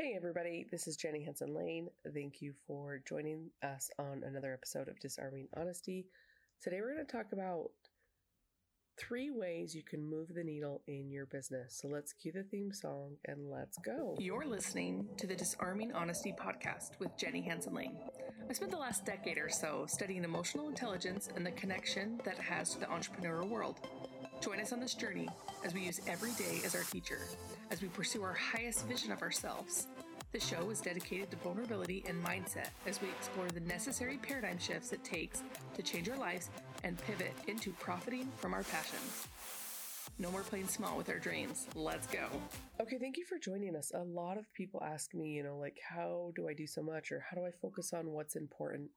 Hey, everybody, this is Jenny Hanson Lane. Thank you for joining us on another episode of Disarming Honesty. Today, we're going to talk about three ways you can move the needle in your business. So, let's cue the theme song and let's go. You're listening to the Disarming Honesty podcast with Jenny Hanson Lane. I spent the last decade or so studying emotional intelligence and the connection that it has to the entrepreneurial world. Join us on this journey as we use every day as our teacher, as we pursue our highest vision of ourselves. The show is dedicated to vulnerability and mindset as we explore the necessary paradigm shifts it takes to change our lives and pivot into profiting from our passions. No more playing small with our dreams. Let's go. Okay, thank you for joining us. A lot of people ask me, you know, like, how do I do so much or how do I focus on what's important?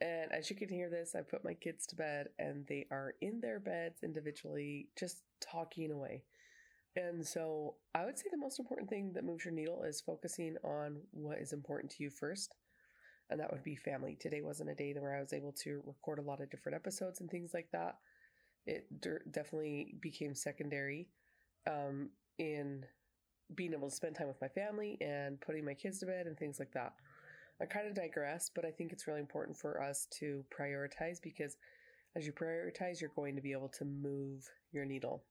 And as you can hear this, I put my kids to bed and they are in their beds individually, just talking away. And so I would say the most important thing that moves your needle is focusing on what is important to you first. And that would be family. Today wasn't a day where I was able to record a lot of different episodes and things like that it definitely became secondary um, in being able to spend time with my family and putting my kids to bed and things like that. I kind of digress, but I think it's really important for us to prioritize because as you prioritize, you're going to be able to move your needle.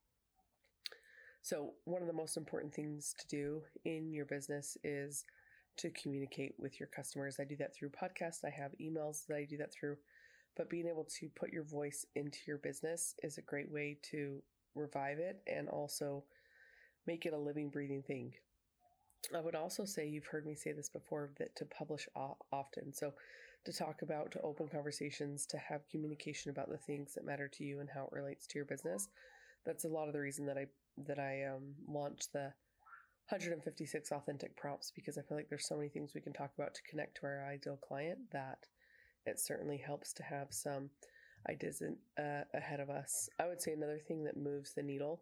So, one of the most important things to do in your business is to communicate with your customers. I do that through podcasts, I have emails that I do that through but being able to put your voice into your business is a great way to revive it and also make it a living, breathing thing. I would also say you've heard me say this before that to publish often. So, to talk about, to open conversations, to have communication about the things that matter to you and how it relates to your business. That's a lot of the reason that I that I um, launched the 156 authentic prompts because I feel like there's so many things we can talk about to connect to our ideal client that it certainly helps to have some ideas in, uh, ahead of us. I would say another thing that moves the needle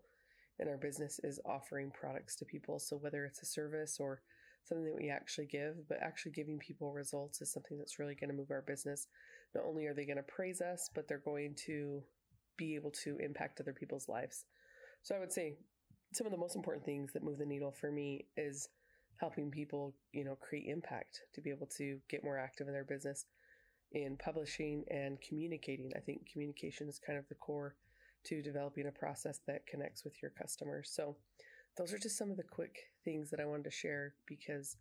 in our business is offering products to people. So whether it's a service or something that we actually give, but actually giving people results is something that's really going to move our business. Not only are they going to praise us, but they're going to be able to impact other people's lives. So I would say some of the most important things that move the needle for me is helping people, you know, create impact to be able to get more active in their business in publishing and communicating. I think communication is kind of the core to developing a process that connects with your customers. So, those are just some of the quick things that I wanted to share because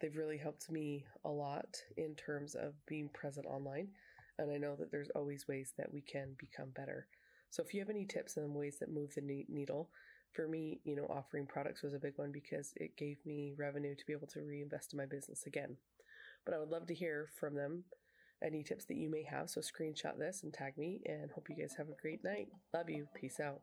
they've really helped me a lot in terms of being present online. And I know that there's always ways that we can become better. So, if you have any tips and ways that move the needle, for me, you know, offering products was a big one because it gave me revenue to be able to reinvest in my business again. But I would love to hear from them any tips that you may have. So screenshot this and tag me, and hope you guys have a great night. Love you. Peace out.